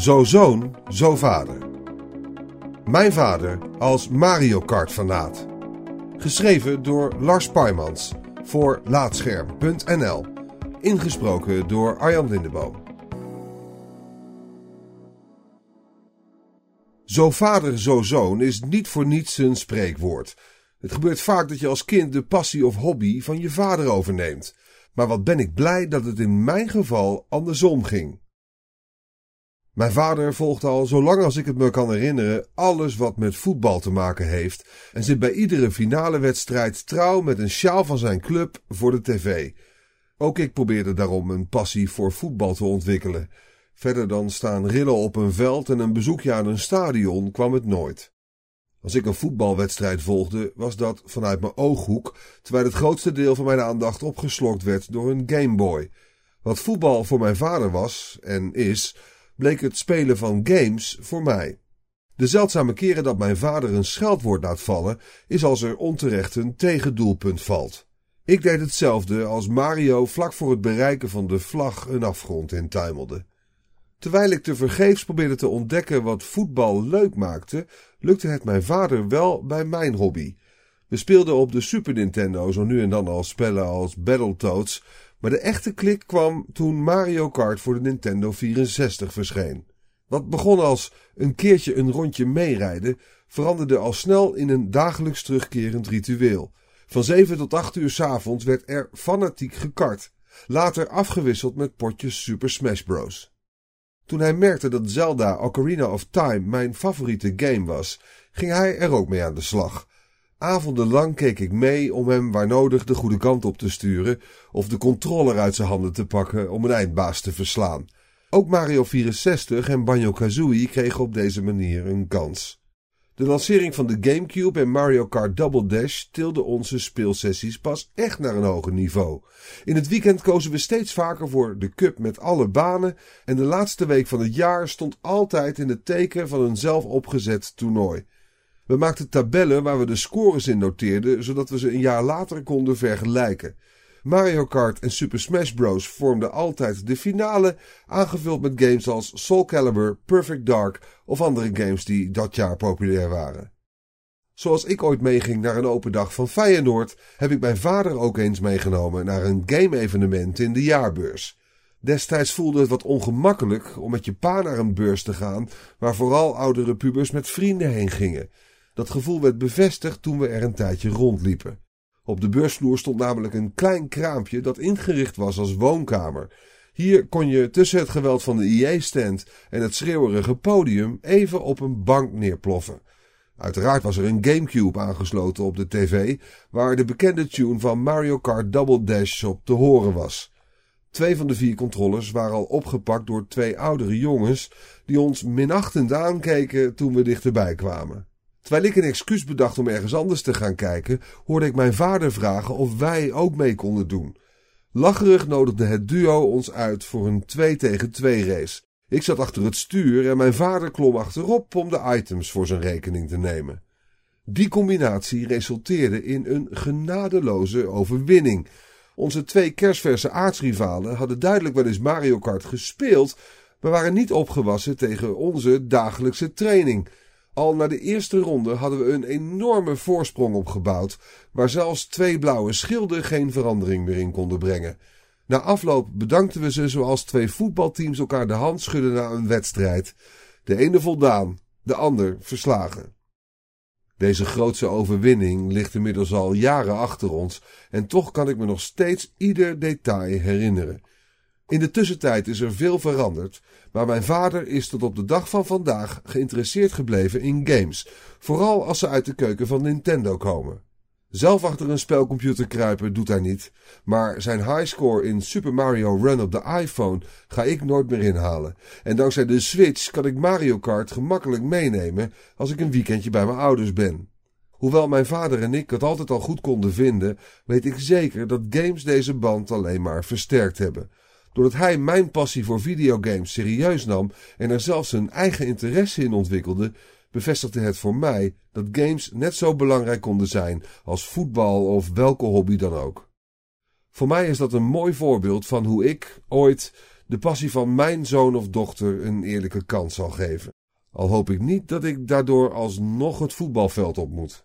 Zo zoon, zo vader. Mijn vader als Mario Kart fanaat. Geschreven door Lars Paimans voor Laatscherm.nl. Ingesproken door Arjan Lindeboom. Zo vader, zo zoon is niet voor niets een spreekwoord. Het gebeurt vaak dat je als kind de passie of hobby van je vader overneemt. Maar wat ben ik blij dat het in mijn geval andersom ging. Mijn vader volgt al, zolang als ik het me kan herinneren, alles wat met voetbal te maken heeft en zit bij iedere finale wedstrijd trouw met een sjaal van zijn club voor de tv. Ook ik probeerde daarom een passie voor voetbal te ontwikkelen. Verder dan staan rillen op een veld en een bezoekje aan een stadion kwam het nooit. Als ik een voetbalwedstrijd volgde, was dat vanuit mijn ooghoek, terwijl het grootste deel van mijn aandacht opgeslokt werd door een Gameboy. Wat voetbal voor mijn vader was en is, bleek het spelen van games voor mij. De zeldzame keren dat mijn vader een scheldwoord laat vallen, is als er onterecht een tegendoelpunt valt. Ik deed hetzelfde als Mario vlak voor het bereiken van de vlag een afgrond in tuimelde. Terwijl ik tevergeefs probeerde te ontdekken wat voetbal leuk maakte, lukte het mijn vader wel bij mijn hobby. We speelden op de Super Nintendo zo nu en dan al spellen als Battletoads, maar de echte klik kwam toen Mario Kart voor de Nintendo 64 verscheen. Wat begon als een keertje een rondje meerijden, veranderde al snel in een dagelijks terugkerend ritueel. Van 7 tot 8 uur s avonds werd er fanatiek gekart, later afgewisseld met potjes Super Smash Bros. Toen hij merkte dat Zelda Ocarina of Time mijn favoriete game was, ging hij er ook mee aan de slag. Avondenlang keek ik mee om hem waar nodig de goede kant op te sturen of de controller uit zijn handen te pakken om een eindbaas te verslaan. Ook Mario 64 en Banjo-Kazooie kregen op deze manier een kans. De lancering van de Gamecube en Mario Kart Double Dash tilde onze speelsessies pas echt naar een hoger niveau. In het weekend kozen we steeds vaker voor de Cup met alle banen en de laatste week van het jaar stond altijd in het teken van een zelf opgezet toernooi. We maakten tabellen waar we de scores in noteerden, zodat we ze een jaar later konden vergelijken. Mario Kart en Super Smash Bros. vormden altijd de finale, aangevuld met games als Soul Calibur, Perfect Dark of andere games die dat jaar populair waren. Zoals ik ooit meeging naar een open dag van Feyenoord, heb ik mijn vader ook eens meegenomen naar een game-evenement in de jaarbeurs. Destijds voelde het wat ongemakkelijk om met je pa naar een beurs te gaan, waar vooral oudere pubers met vrienden heen gingen. Dat gevoel werd bevestigd toen we er een tijdje rondliepen. Op de beursvloer stond namelijk een klein kraampje dat ingericht was als woonkamer. Hier kon je tussen het geweld van de IE-stand en het schreeuwerige podium even op een bank neerploffen. Uiteraard was er een Gamecube aangesloten op de tv, waar de bekende tune van Mario Kart Double Dash op te horen was. Twee van de vier controllers waren al opgepakt door twee oudere jongens die ons minachtend aankeken toen we dichterbij kwamen. Terwijl ik een excuus bedacht om ergens anders te gaan kijken, hoorde ik mijn vader vragen of wij ook mee konden doen. Lacherig nodigde het duo ons uit voor een 2 tegen 2 race. Ik zat achter het stuur en mijn vader klom achterop om de items voor zijn rekening te nemen. Die combinatie resulteerde in een genadeloze overwinning. Onze twee kerstverse aardsrivalen hadden duidelijk wel eens Mario Kart gespeeld, maar waren niet opgewassen tegen onze dagelijkse training. Al na de eerste ronde hadden we een enorme voorsprong opgebouwd, waar zelfs twee blauwe schilden geen verandering meer in konden brengen. Na afloop bedankten we ze zoals twee voetbalteams elkaar de hand schudden na een wedstrijd. De ene voldaan, de ander verslagen. Deze grootse overwinning ligt inmiddels al jaren achter ons en toch kan ik me nog steeds ieder detail herinneren. In de tussentijd is er veel veranderd, maar mijn vader is tot op de dag van vandaag geïnteresseerd gebleven in games, vooral als ze uit de keuken van Nintendo komen. Zelf achter een spelcomputer kruipen doet hij niet, maar zijn highscore in Super Mario Run op de iPhone ga ik nooit meer inhalen. En dankzij de Switch kan ik Mario Kart gemakkelijk meenemen als ik een weekendje bij mijn ouders ben. Hoewel mijn vader en ik het altijd al goed konden vinden, weet ik zeker dat games deze band alleen maar versterkt hebben. Doordat hij mijn passie voor videogames serieus nam en er zelfs zijn eigen interesse in ontwikkelde, bevestigde het voor mij dat games net zo belangrijk konden zijn als voetbal of welke hobby dan ook. Voor mij is dat een mooi voorbeeld van hoe ik ooit de passie van mijn zoon of dochter een eerlijke kans zal geven. Al hoop ik niet dat ik daardoor alsnog het voetbalveld op moet.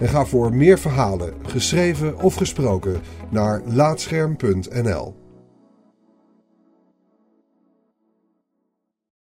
en ga voor meer verhalen, geschreven of gesproken, naar laatscherm.nl.